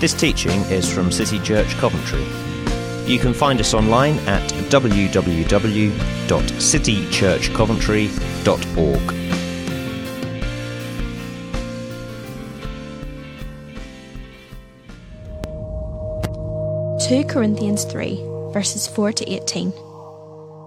This teaching is from City Church Coventry. You can find us online at www.citychurchcoventry.org. Two Corinthians three verses four to eighteen.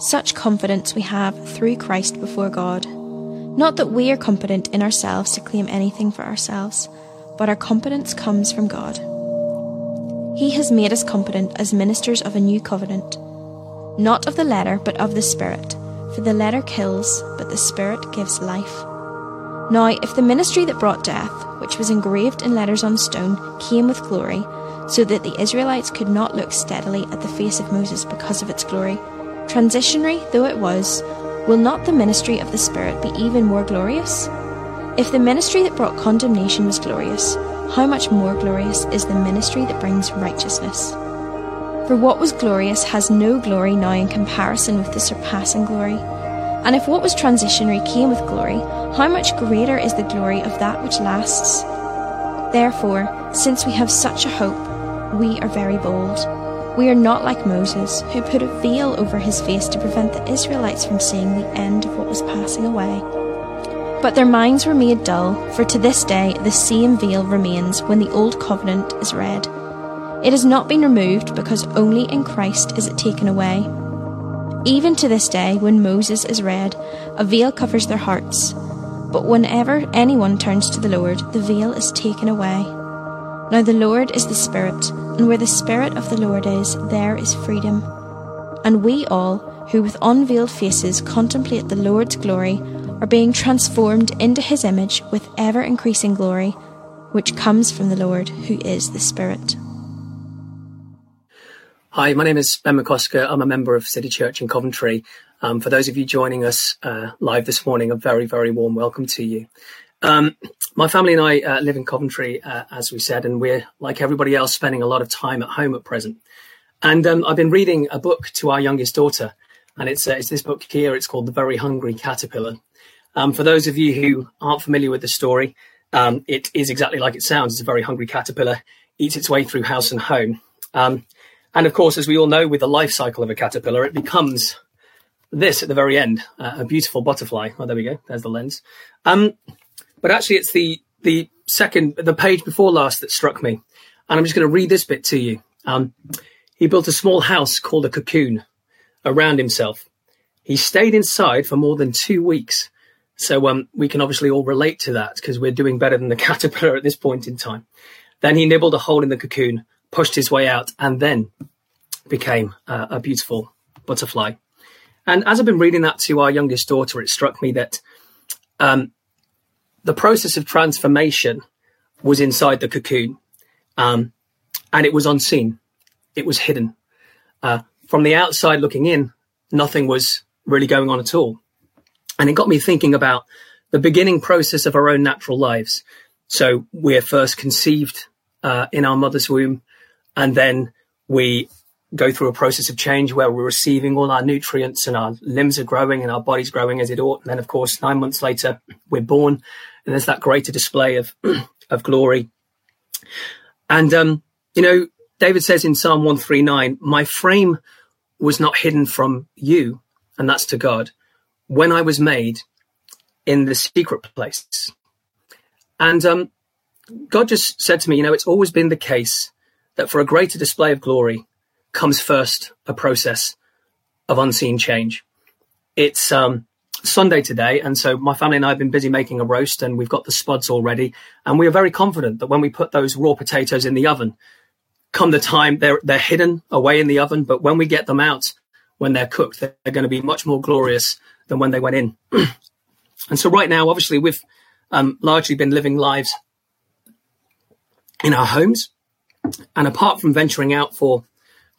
Such confidence we have through Christ before God. Not that we are competent in ourselves to claim anything for ourselves, but our competence comes from God. He has made us competent as ministers of a new covenant, not of the letter, but of the Spirit. For the letter kills, but the Spirit gives life. Now, if the ministry that brought death, which was engraved in letters on stone, came with glory, so that the Israelites could not look steadily at the face of Moses because of its glory, transitionary though it was, will not the ministry of the Spirit be even more glorious? If the ministry that brought condemnation was glorious, how much more glorious is the ministry that brings righteousness? For what was glorious has no glory now in comparison with the surpassing glory. And if what was transitionary came with glory, how much greater is the glory of that which lasts? Therefore, since we have such a hope, we are very bold. We are not like Moses, who put a veil over his face to prevent the Israelites from seeing the end of what was passing away. But their minds were made dull, for to this day the same veil remains when the Old Covenant is read. It has not been removed because only in Christ is it taken away. Even to this day, when Moses is read, a veil covers their hearts. But whenever anyone turns to the Lord, the veil is taken away. Now the Lord is the Spirit, and where the Spirit of the Lord is, there is freedom. And we all, who with unveiled faces contemplate the Lord's glory, are being transformed into his image with ever increasing glory, which comes from the Lord, who is the Spirit. Hi, my name is Ben McCosker. I'm a member of City Church in Coventry. Um, for those of you joining us uh, live this morning, a very, very warm welcome to you. Um, my family and I uh, live in Coventry, uh, as we said, and we're, like everybody else, spending a lot of time at home at present. And um, I've been reading a book to our youngest daughter, and it's, uh, it's this book here. It's called The Very Hungry Caterpillar. Um, for those of you who aren't familiar with the story, um, it is exactly like it sounds. It's a very hungry caterpillar, eats its way through house and home. Um, and of course, as we all know, with the life cycle of a caterpillar, it becomes this at the very end, uh, a beautiful butterfly. Oh, there we go. There's the lens. Um, but actually, it's the the second, the page before last that struck me, and I'm just going to read this bit to you. Um, he built a small house called a cocoon around himself. He stayed inside for more than two weeks so um, we can obviously all relate to that because we're doing better than the caterpillar at this point in time. Then he nibbled a hole in the cocoon, pushed his way out, and then became uh, a beautiful butterfly. And as I've been reading that to our youngest daughter, it struck me that um, the process of transformation was inside the cocoon, um, and it was unseen. It was hidden. Uh, from the outside looking in, nothing was really going on at all. And it got me thinking about the beginning process of our own natural lives. So we're first conceived uh, in our mother's womb, and then we go through a process of change where we're receiving all our nutrients and our limbs are growing and our body's growing as it ought. And then, of course, nine months later, we're born, and there's that greater display of of glory. And um, you know, David says in Psalm one three nine, "My frame was not hidden from you," and that's to God when I was made in the secret place. And um, God just said to me, you know, it's always been the case that for a greater display of glory comes first a process of unseen change. It's um, Sunday today, and so my family and I have been busy making a roast, and we've got the spuds already, and we are very confident that when we put those raw potatoes in the oven, come the time they're they're hidden away in the oven, but when we get them out, when they're cooked, they're going to be much more glorious than when they went in. and so right now, obviously, we've um, largely been living lives in our homes. And apart from venturing out for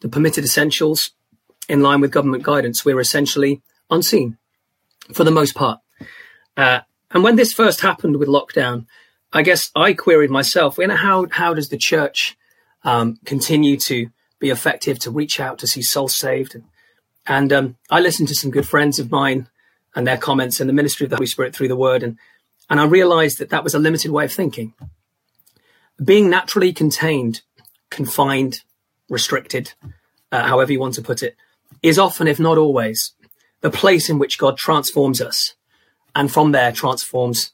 the permitted essentials in line with government guidance, we're essentially unseen for the most part. Uh, and when this first happened with lockdown, I guess I queried myself, you know, how, how does the church um, continue to be effective to reach out to see souls saved? And, um, I listened to some good friends of mine and their comments and the ministry of the Holy Spirit through the Word. And, and I realized that that was a limited way of thinking. Being naturally contained confined, restricted, uh, however you want to put it, is often, if not always, the place in which God transforms us and from there transforms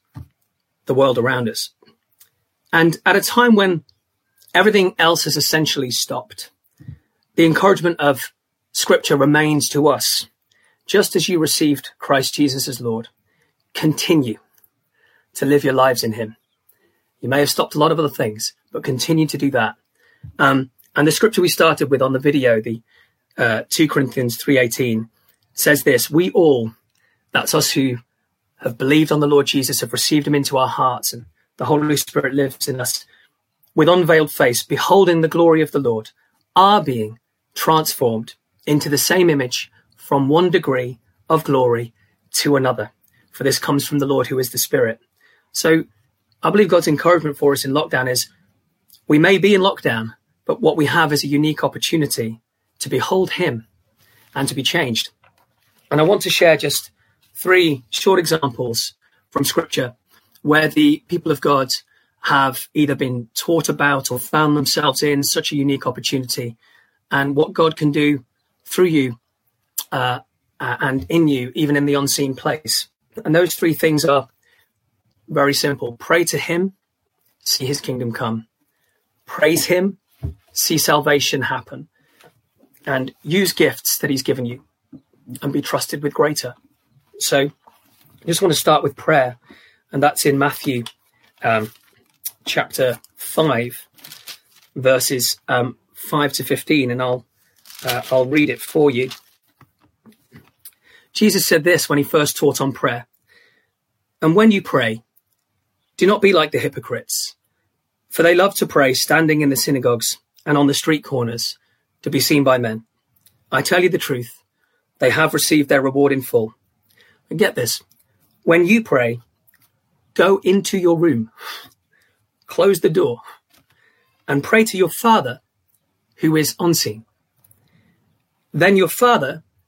the world around us. And at a time when everything else has essentially stopped, the encouragement of Scripture remains to us. Just as you received Christ Jesus as Lord, continue to live your lives in Him. You may have stopped a lot of other things, but continue to do that. Um, and the scripture we started with on the video, the uh, 2 Corinthians 3.18, says this, we all, that's us who have believed on the Lord Jesus, have received him into our hearts, and the Holy Spirit lives in us, with unveiled face, beholding the glory of the Lord, are being transformed into the same image from one degree of glory to another. For this comes from the Lord who is the Spirit. So I believe God's encouragement for us in lockdown is we may be in lockdown, but what we have is a unique opportunity to behold Him and to be changed. And I want to share just three short examples from Scripture where the people of God have either been taught about or found themselves in such a unique opportunity and what God can do through you uh, and in you, even in the unseen place. And those three things are very simple. Pray to Him, see His kingdom come. Praise Him, see salvation happen. And use gifts that He's given you and be trusted with greater. So I just want to start with prayer, and that's in Matthew um, chapter 5, verses um, 5 to 15, and I'll, uh, I'll read it for you. Jesus said this when he first taught on prayer. And when you pray, do not be like the hypocrites, for they love to pray standing in the synagogues and on the street corners to be seen by men. I tell you the truth, they have received their reward in full. And get this when you pray, go into your room, close the door, and pray to your Father who is unseen. Then your Father,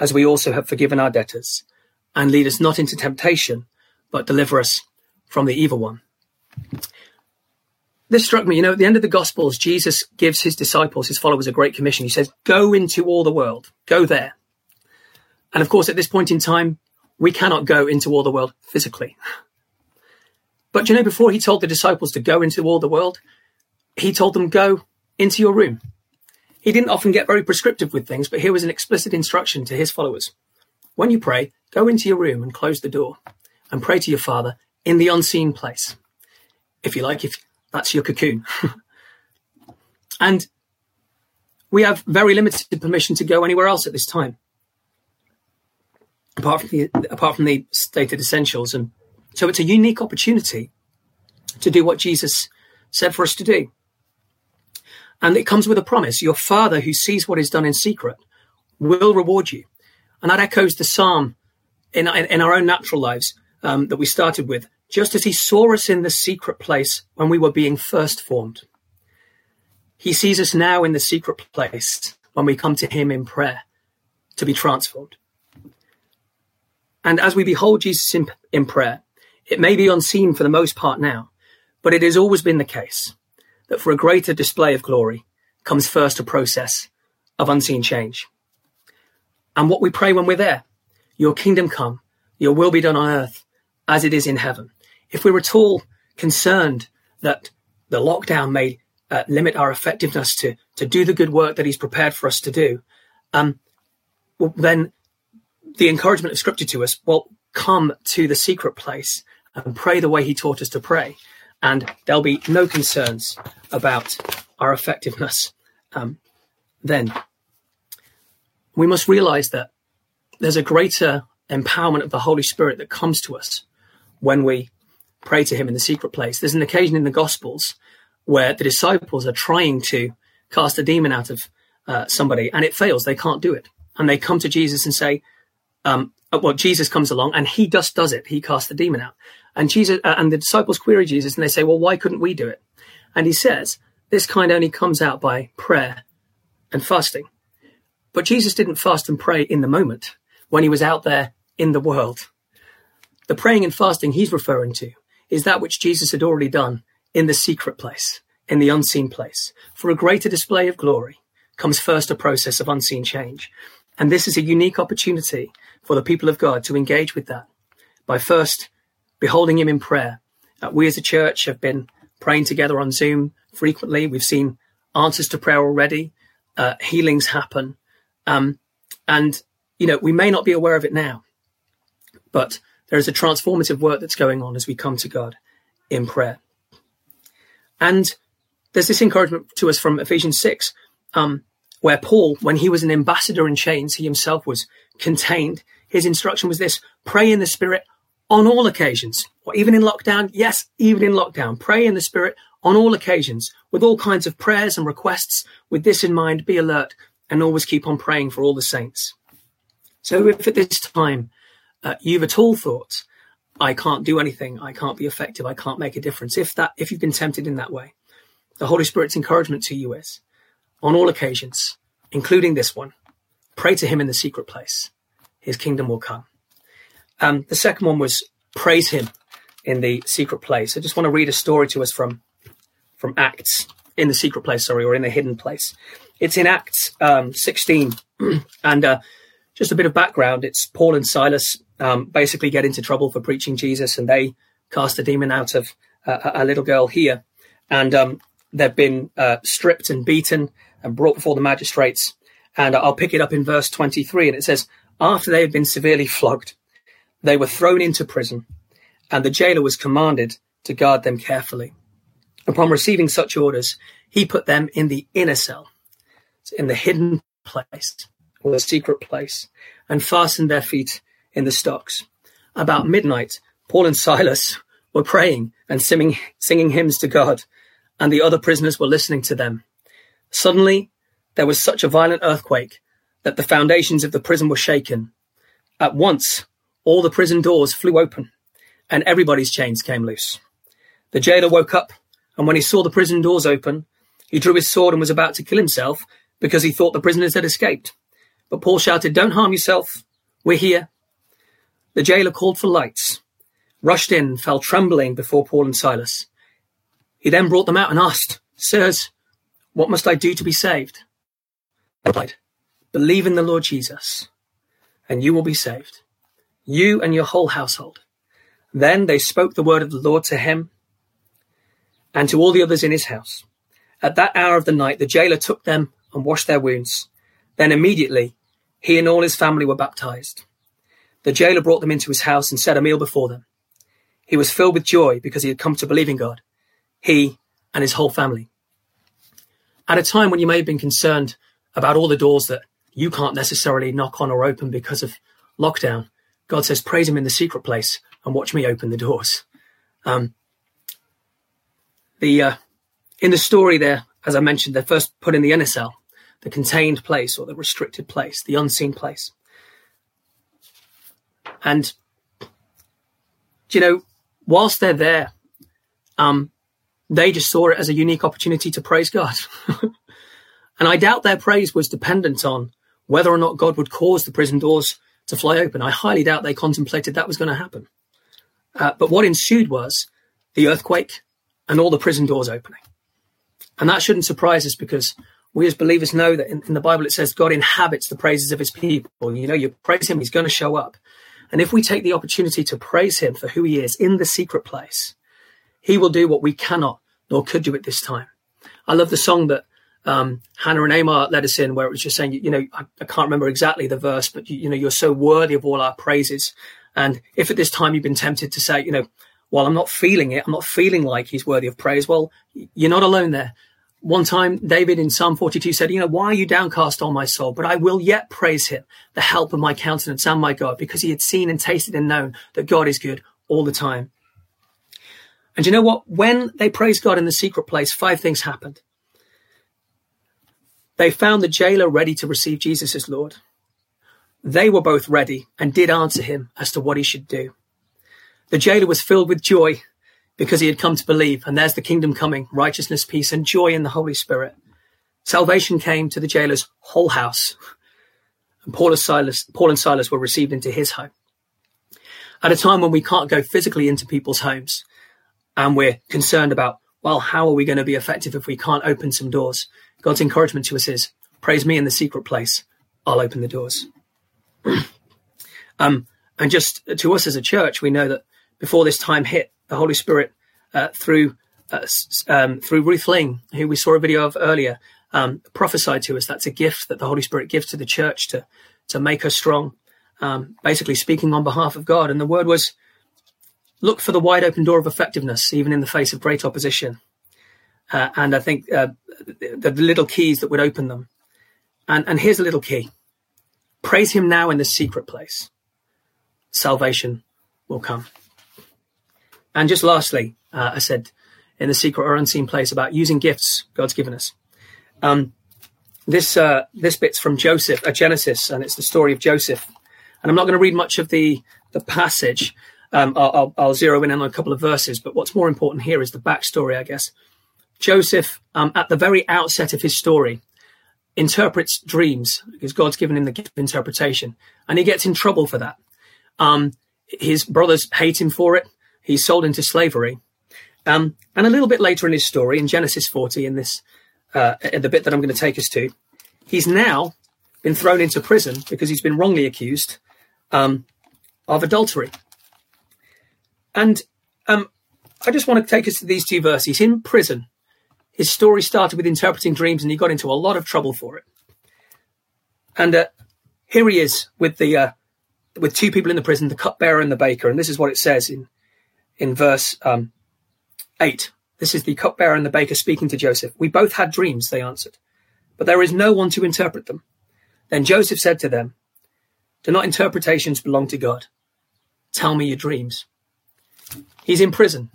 as we also have forgiven our debtors. And lead us not into temptation, but deliver us from the evil one. This struck me, you know, at the end of the Gospels, Jesus gives his disciples, his followers, a great commission. He says, Go into all the world, go there. And of course, at this point in time, we cannot go into all the world physically. But you know, before he told the disciples to go into all the world, he told them, Go into your room. He didn't often get very prescriptive with things, but here was an explicit instruction to his followers. When you pray, go into your room and close the door and pray to your Father in the unseen place, if you like, if that's your cocoon. and we have very limited permission to go anywhere else at this time, apart from the apart from the stated essentials. And so it's a unique opportunity to do what Jesus said for us to do. And it comes with a promise: your Father, who sees what is done in secret, will reward you. And that echoes the psalm in in our own natural lives um, that we started with, just as he saw us in the secret place when we were being first formed. He sees us now in the secret place when we come to him in prayer to be transformed. And as we behold Jesus in, in prayer, it may be unseen for the most part now, but it has always been the case that for a greater display of glory comes first a process of unseen change. And what we pray when we're there, your kingdom come, your will be done on earth as it is in heaven. If we're at all concerned that the lockdown may uh, limit our effectiveness to, to do the good work that he's prepared for us to do, um, well, then the encouragement of scripture to us, well, come to the secret place and pray the way he taught us to pray. And there'll be no concerns about our effectiveness um, then. We must realize that there's a greater empowerment of the Holy Spirit that comes to us when we pray to him in the secret place. There's an occasion in the Gospels where the disciples are trying to cast a demon out of uh, somebody and it fails. They can't do it. And they come to Jesus and say, um, uh, well, Jesus comes along and he just does it. He casts the demon out. And Jesus, uh, and the disciples query Jesus and they say, well, why couldn't we do it? And he says, this kind only comes out by prayer and fasting. But Jesus didn't fast and pray in the moment when he was out there in the world. The praying and fasting he's referring to is that which Jesus had already done in the secret place, in the unseen place. For a greater display of glory comes first a process of unseen change. And this is a unique opportunity for the people of God to engage with that by first beholding him in prayer. Uh, we as a church have been praying together on Zoom frequently. We've seen answers to prayer already. Uh, healings happen. Um, and, you know, we may not be aware of it now, but there is a transformative work that's going on as we come to God in prayer. And there's this encouragement to us from Ephesians 6, um, where Paul, when he was an ambassador in chains, he himself was contained. His instruction was this pray in the Spirit on all occasions, or even in lockdown. Yes, even in lockdown, pray in the Spirit on all occasions with all kinds of prayers and requests. With this in mind, be alert and always keep on praying for all the saints. So if at this time uh, you've at all thought, I can't do anything, I can't be effective, I can't make a difference, if that, if you've been tempted in that way, the Holy Spirit's encouragement to you is, on all occasions, including this one, pray to Him in the secret place. His kingdom will come. Um, the second one was praise Him in the secret place. I just want to read a story to us from from Acts in the secret place, sorry, or in the hidden place. It's in Acts um, 16, and uh, just a bit of background. It's Paul and Silas um, basically get into trouble for preaching Jesus, and they cast a demon out of uh, a little girl here, and um, they've been uh, stripped and beaten and brought before the magistrates. And I'll pick it up in verse 23, and it says, After they had been severely flogged, they were thrown into prison, and the jailer was commanded to guard them carefully. Upon receiving such orders, he put them in the inner cell, in the hidden place, or the secret place, and fastened their feet in the stocks. About midnight, Paul and Silas were praying and singing, singing hymns to God, and the other prisoners were listening to them. Suddenly, there was such a violent earthquake that the foundations of the prison were shaken. At once, all the prison doors flew open, and everybody's chains came loose. The jailer woke up and when he saw the prison doors open, he drew his sword and was about to kill himself because he thought the prisoners had escaped. But Paul shouted, Don't harm yourself. We're here. The jailer called for lights, rushed in, fell trembling before Paul and Silas. He then brought them out and asked, Sirs, what must I do to be saved? They replied, Believe in the Lord Jesus, and you will be saved, you and your whole household. Then they spoke the word of the Lord to him and to all the others in his house. At that hour of the night, the jailer took them and washed their wounds. Then immediately, he and all his family were baptized. The jailer brought them into his house and set a meal before them. He was filled with joy because he had come to believe in God, he and his whole family. At a time when you may have been concerned about all the doors that you can't necessarily knock on or open because of lockdown, God says, praise him in the secret place and watch me open the doors. Um, the uh, in the story there, as I mentioned, they're first put in the inner cell, the contained place or the restricted place, the unseen place. And you know, whilst they're there, um, they just saw it as a unique opportunity to praise God. and I doubt their praise was dependent on whether or not God would cause the prison doors to fly open. I highly doubt they contemplated that was going to happen. Uh, but what ensued was the earthquake, and all the prison doors opening. And that shouldn't surprise us because we as believers know that in, in, the Bible it says God inhabits the praises of his people. You know, you praise him, he's going to show up. And if we take the opportunity to praise him for who he is in the secret place, he will do what we cannot nor could do at this time. I love the song that um, Hannah and Amar led us in, where it was just saying, you know, I, I can't remember exactly the verse, but you, you know, you're so worthy of all our praises. And if at this time you've been tempted to say, you know, while I'm not feeling it, I'm not feeling like he's worthy of praise. Well, you're not alone there. One time, David in Psalm 42 said, You know, why are you downcast, on my soul? But I will yet praise him, the help of my countenance and my God, because he had seen and tasted and known that God is good all the time. And you know what? When they praised God in the secret place, five things happened. They found the jailer ready to receive Jesus as Lord. They were both ready and did answer him as to what he should do. The jailer was filled with joy because he had come to believe, and there's the kingdom coming, righteousness, peace, and joy in the Holy Spirit. Salvation came to the jailer's whole house, and Paul and Silas, Paul and Silas were received into his home. At a time when we can't go physically into people's homes, and we're concerned about, well, how are we going to be effective if we can't open some doors? God's encouragement to us is, praise me in the secret place. I'll open the doors. um, and just to us as a church, we know that before this time hit, the Holy Spirit, uh, through uh, um, through Ruth Ling, who we saw a video of earlier, um, prophesied to us. That's a gift that the Holy Spirit gives to the church to to make us strong. Um, basically, speaking on behalf of God, and the word was, "Look for the wide open door of effectiveness, even in the face of great opposition." Uh, and I think uh, the, little keys that would open them. And, and here's a little key: praise Him now in the secret place. Salvation will come. And just lastly, uh, I said in the secret or unseen place about using gifts God's given us. Um, this uh, this bit's from Joseph, uh, Genesis, and it's the story of Joseph. And I'm not going to read much of the the passage. Um, I'll, I'll, I'll, zero in on a couple of verses, but what's more important here is the backstory, I guess. Joseph, um, at the very outset of his story, interprets dreams because God's given him the gift of interpretation, and he gets in trouble for that. Um, his brothers hate him for it he's sold into slavery. Um, and a little bit later in his story, in Genesis 40, in this uh, the bit that I'm going to take us to, he's now been thrown into prison because he's been wrongly accused um, of adultery. And um, I just want to take us to these two verses. In prison. His story started with interpreting dreams, and he got into a lot of trouble for it. And uh, here he is with the uh, with two people in the prison, the cupbearer and the baker. And this is what it says in in verse um, 8. This is the cupbearer and the baker speaking to Joseph. We both had dreams, they answered, but there is no one to interpret them. Then Joseph said to them, Do not interpretations belong to God? Tell me your dreams. He's in prison.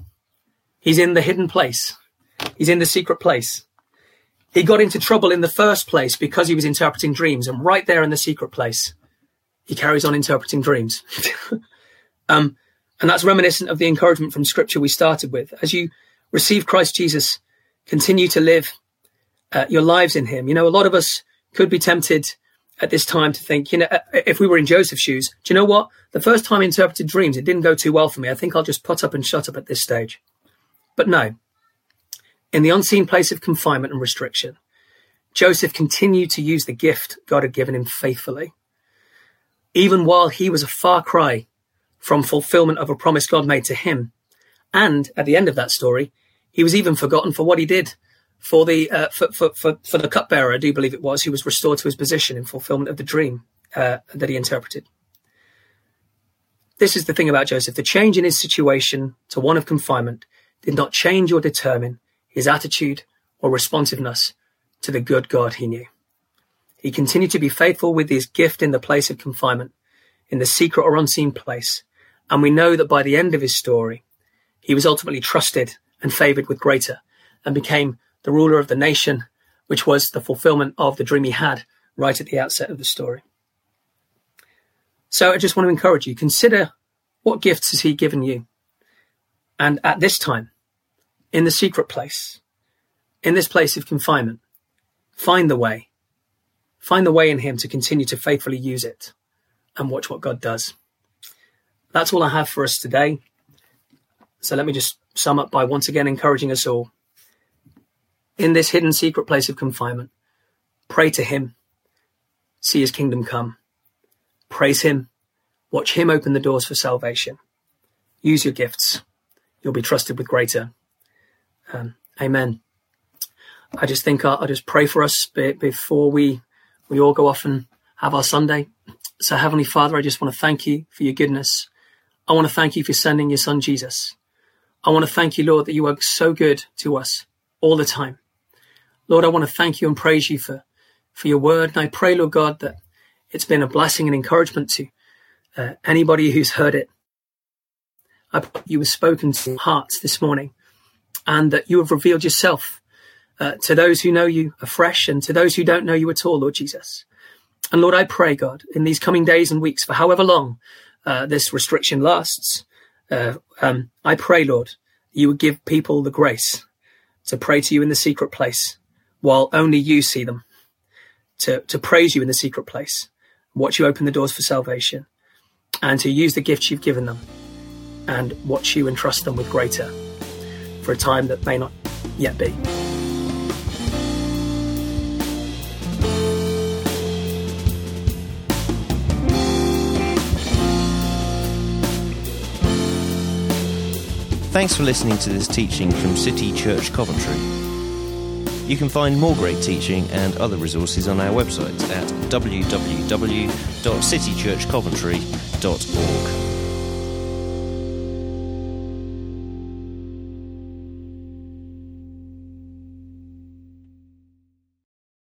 He's in the hidden place. He's in the secret place. He got into trouble in the first place because he was interpreting dreams, and right there in the secret place, he carries on interpreting dreams. um, and that's reminiscent of the encouragement from scripture we started with. As you receive Christ Jesus, continue to live uh, your lives in him. You know, a lot of us could be tempted at this time to think, you know, uh, if we were in Joseph's shoes, do you know what? The first time I interpreted dreams, it didn't go too well for me. I think I'll just put up and shut up at this stage. But no. In the unseen place of confinement and restriction, Joseph continued to use the gift God had given him faithfully. Even while he was a far cry from fulfillment of a promise God made to him. And at the end of that story, he was even forgotten for what he did for the uh, for, for, for, for, the cupbearer, I do believe it was, who was restored to his position in fulfillment of the dream uh, that he interpreted. This is the thing about Joseph. The change in his situation to one of confinement did not change or determine his attitude or responsiveness to the good God he knew. He continued to be faithful with his gift in the place of confinement, in the secret or unseen place, and we know that by the end of his story, he was ultimately trusted and favored with greater and became the ruler of the nation, which was the fulfillment of the dream he had right at the outset of the story. So I just want to encourage you consider what gifts has he given you? And at this time, in the secret place, in this place of confinement, find the way. Find the way in him to continue to faithfully use it and watch what God does. That's all I have for us today. So let me just sum up by once again encouraging us all. In this hidden secret place of confinement, pray to Him, see His kingdom come. Praise Him, watch Him open the doors for salvation. Use your gifts. You'll be trusted with greater. Um, amen. I just think I'll, I'll just pray for us before we we all go off and have our Sunday. So, Heavenly Father, I just want to thank you for your goodness. I want to thank you for sending your son Jesus. I want to thank you, Lord, that you are so good to us all the time. Lord, I want to thank you and praise you for, for your word. And I pray, Lord God, that it's been a blessing and encouragement to uh, anybody who's heard it. I pray you have spoken to hearts this morning and that you have revealed yourself uh, to those who know you afresh and to those who don't know you at all, Lord Jesus. And Lord, I pray, God, in these coming days and weeks, for however long uh, this restriction lasts, uh, um, I pray, Lord, you would give people the grace to pray to you in the secret place while only you see them, to, to praise you in the secret place, watch you open the doors for salvation, and to use the gifts you've given them and watch you entrust them with greater for a time that may not yet be. Thanks for listening to this teaching from City Church Coventry. You can find more great teaching and other resources on our website at www.citychurchcoventry.org.